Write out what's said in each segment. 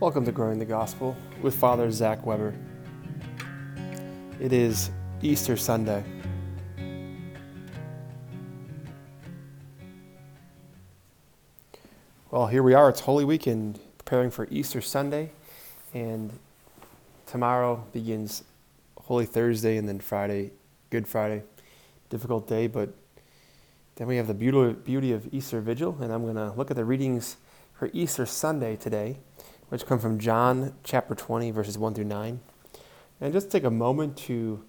Welcome to Growing the Gospel with Father Zach Weber. It is Easter Sunday. Well, here we are. It's Holy Weekend, preparing for Easter Sunday, and tomorrow begins Holy Thursday, and then Friday, Good Friday. Difficult day, but then we have the beauty of Easter Vigil, and I'm going to look at the readings for Easter Sunday today which come from John chapter 20, verses 1 through 9. And just take a moment to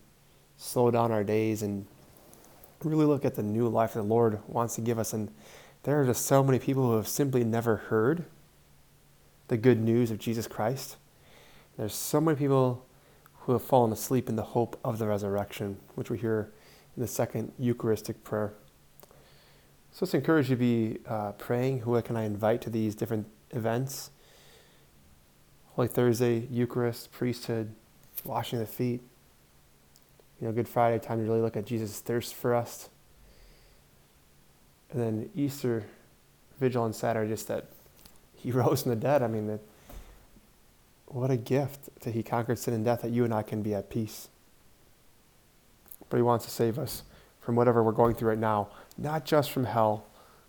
slow down our days and really look at the new life that the Lord wants to give us. And there are just so many people who have simply never heard the good news of Jesus Christ. There's so many people who have fallen asleep in the hope of the resurrection, which we hear in the second Eucharistic prayer. So let's encourage you to be uh, praying. Who can I invite to these different events? Holy Thursday, Eucharist, priesthood, washing the feet. You know, Good Friday, time to really look at Jesus' thirst for us. And then Easter, Vigil on Saturday, just that he rose from the dead. I mean, that, what a gift that he conquered sin and death, that you and I can be at peace. But he wants to save us from whatever we're going through right now, not just from hell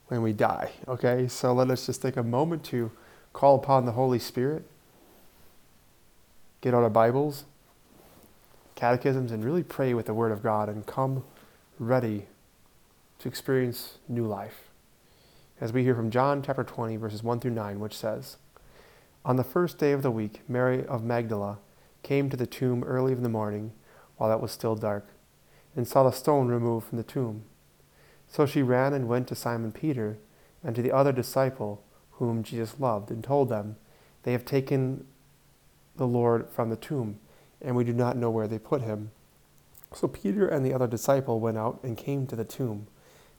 when we die. Okay? So let us just take a moment to call upon the Holy Spirit get out our Bibles, catechisms, and really pray with the Word of God and come ready to experience new life. As we hear from John chapter 20, verses 1 through 9, which says, On the first day of the week, Mary of Magdala came to the tomb early in the morning, while it was still dark, and saw the stone removed from the tomb. So she ran and went to Simon Peter and to the other disciple whom Jesus loved, and told them, They have taken the Lord from the tomb, and we do not know where they put him. So Peter and the other disciple went out and came to the tomb.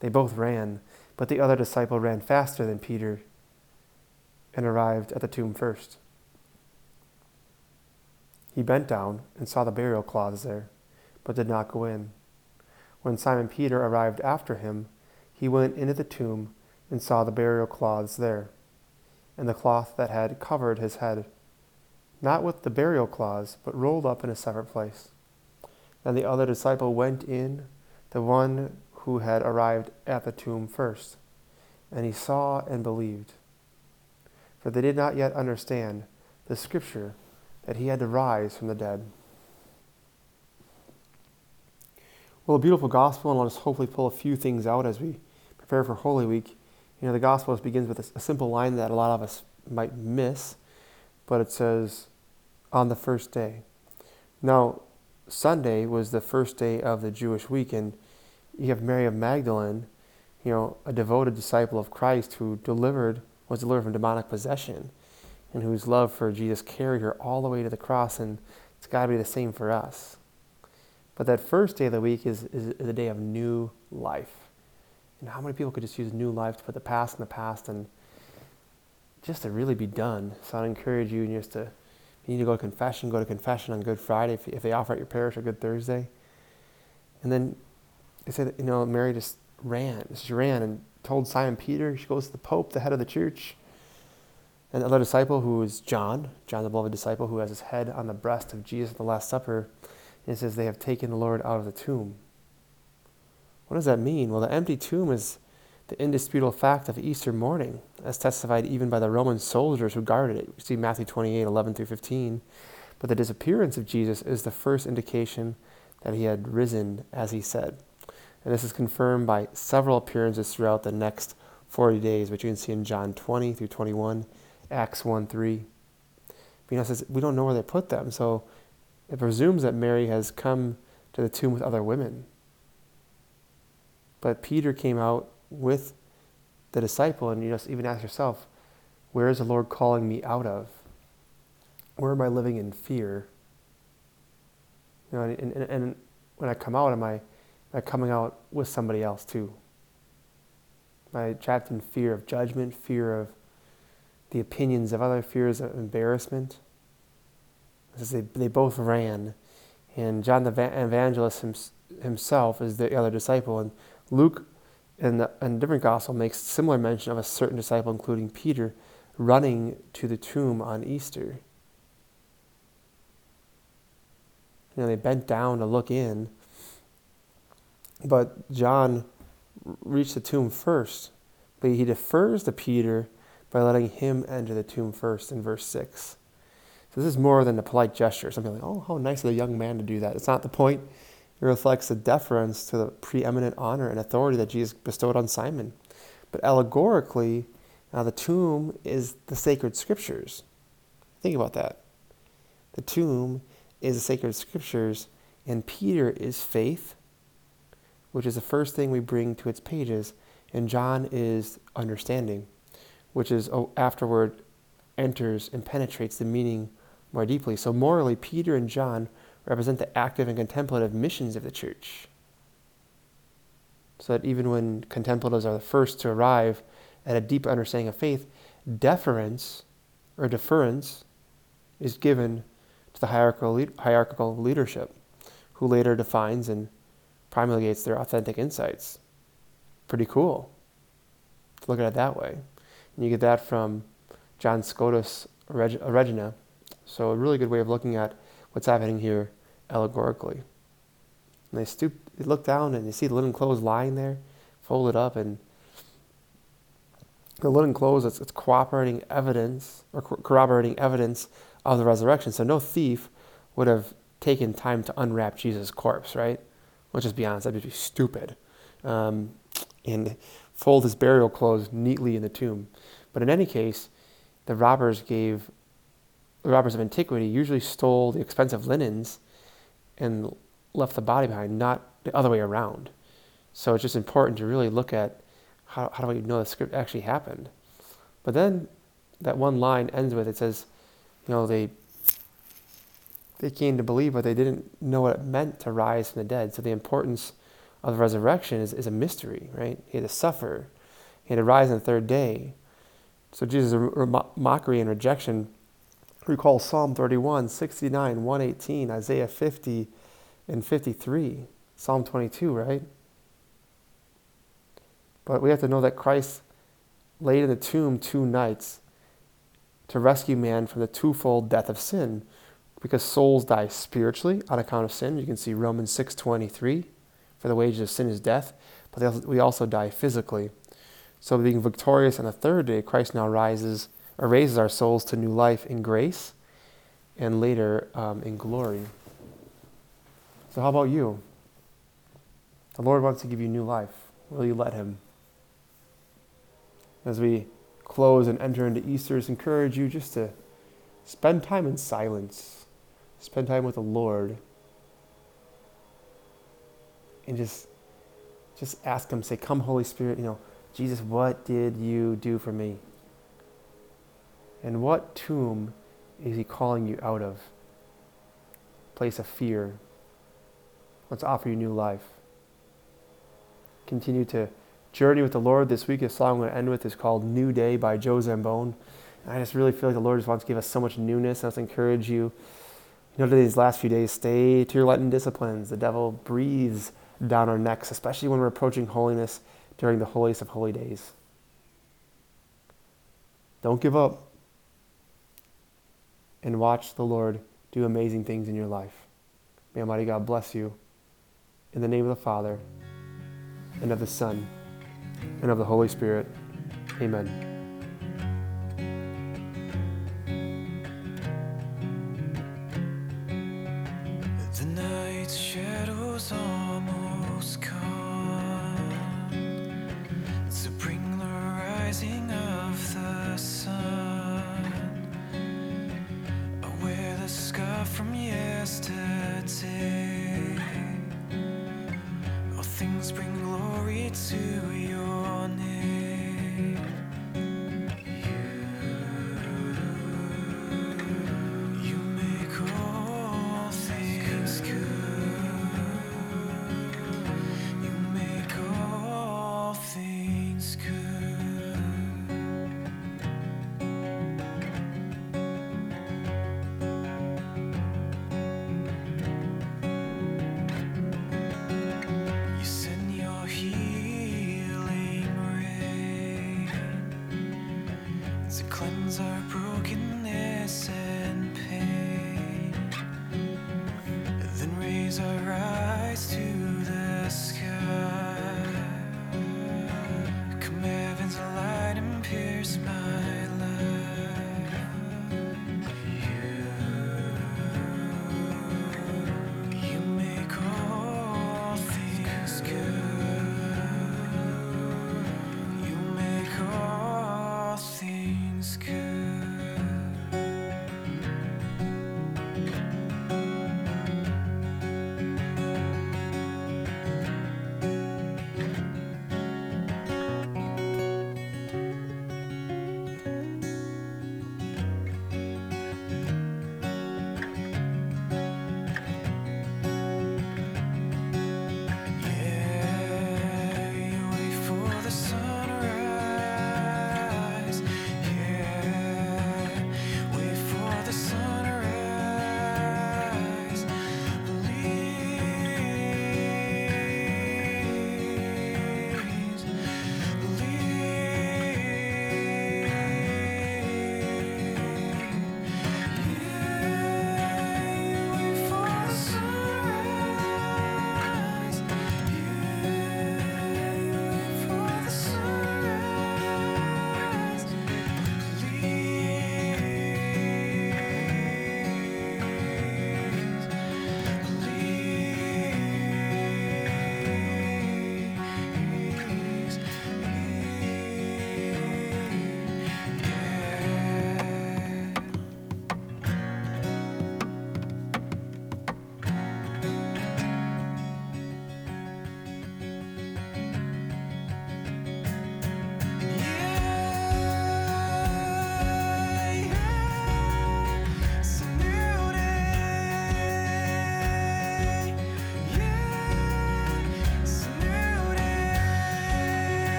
They both ran, but the other disciple ran faster than Peter and arrived at the tomb first. He bent down and saw the burial cloths there, but did not go in. When Simon Peter arrived after him, he went into the tomb and saw the burial cloths there, and the cloth that had covered his head not with the burial cloths, but rolled up in a separate place. Then the other disciple went in, the one who had arrived at the tomb first, and he saw and believed. For they did not yet understand the scripture that he had to rise from the dead. Well, a beautiful gospel, and I'll just hopefully pull a few things out as we prepare for Holy Week. You know, the gospel begins with a, simple line that a lot of us might miss, but it says, on the first day. Now, Sunday was the first day of the Jewish week, and you have Mary of Magdalene, you know, a devoted disciple of Christ who delivered was delivered from demonic possession, and whose love for Jesus carried her all the way to the cross, and it's got to be the same for us. But that first day of the week is, is, a day of new life. And how many people could just use new life to put the past in the past and just to really be done? So I'd encourage you just to you need to go to confession, go to confession on Good Friday if, if they offer at your parish or Good Thursday. And then they said, you know, Mary just ran. She ran and told Simon Peter. She goes to the Pope, the head of the church. And the other disciple, who is John, John the beloved disciple, who has his head on the breast of Jesus at the Last Supper. And it says, they have taken the Lord out of the tomb. What does that mean? Well, the empty tomb is the indisputable fact of Easter morning, as testified even by the Roman soldiers who guarded it. We see Matthew 28 11 through 15. But the disappearance of Jesus is the first indication that he had risen, as he said. And this is confirmed by several appearances throughout the next 40 days, which you can see in John 20 through 21, Acts 1 3. But, you know, says we don't know where they put them, so it presumes that Mary has come to the tomb with other women. But Peter came out with the disciple and you just even ask yourself, where is the Lord calling me out of? Where am I living in fear? You know, and, and, and when I come out, am I, am I coming out with somebody else too? Am I trapped in fear of judgment, fear of the opinions of other, fears of embarrassment? They, they both ran. And John the Evangelist himself is the other disciple. And Luke and, the, and a different gospel makes similar mention of a certain disciple, including Peter, running to the tomb on Easter. You know, they bent down to look in, but John reached the tomb first. But he defers to Peter by letting him enter the tomb first in verse 6. So this is more than a polite gesture, something like, oh, how nice of the young man to do that. It's not the point. It reflects the deference to the preeminent honor and authority that Jesus bestowed on Simon. But allegorically, now the tomb is the sacred scriptures. Think about that. The tomb is the sacred scriptures, and Peter is faith, which is the first thing we bring to its pages, and John is understanding, which is oh, afterward enters and penetrates the meaning more deeply. So morally, Peter and John represent the active and contemplative missions of the church. So that even when contemplatives are the first to arrive at a deep understanding of faith, deference or deference is given to the hierarchical, hierarchical leadership, who later defines and promulgates their authentic insights. Pretty cool. to Look at it that way. And you get that from John Scotus Eriugena. So, a really good way of looking at what's happening here allegorically. And they stoop, they look down and you see the linen clothes lying there, folded up, and the linen clothes, it's, it's cooperating evidence or corroborating evidence of the resurrection. So no thief would have taken time to unwrap Jesus' corpse, right? Let's just be honest, that'd be stupid. Um, and fold his burial clothes neatly in the tomb. But in any case, the robbers gave, the robbers of antiquity usually stole the expensive linens and left the body behind, not the other way around. So it's just important to really look at how, how do we know the script actually happened? But then that one line ends with it says, you know, they they came to believe, but they didn't know what it meant to rise from the dead. So the importance of the resurrection is, is a mystery, right? He had to suffer. He had to rise on the third day. So Jesus' mockery and rejection recall Psalm 31, 69, 118, Isaiah 50, and 53, Psalm 22, right? But we have to know that Christ laid in the tomb two nights to rescue man from the twofold death of sin because souls die spiritually on account of sin. You can see Romans 6:23 for the wages of sin is death, but we also die physically. So being victorious on the third day, Christ now rises or raises our souls to new life in grace and later um, in glory. So how about you? The Lord wants to give you new life. Will you let him? as we close and enter into Easter, is encourage you just to spend time in silence, spend time with the Lord, and just just ask Him. Say, "Come, Holy Spirit." You know, Jesus, what did you do for me? And what tomb is He calling you out of? Place of fear. Let's offer you new life. Continue to journey with the Lord this week. The song I'm going to end with is called New Day by Joe Zambon. And I just really feel like the Lord just wants to give us so much newness. I just encourage you, you know, these last few days, stay to your Lenten disciplines. The devil breathes down our necks, especially when we're approaching holiness during the holiest of holy days. Don't give up and watch the Lord do amazing things in your life. May Almighty God bless you. In the name of the Father, and of the Son, and of the Holy Spirit. Amen. The night's shadows almost come bring the rising to cleanse our brokenness and pain, then raise our eyes to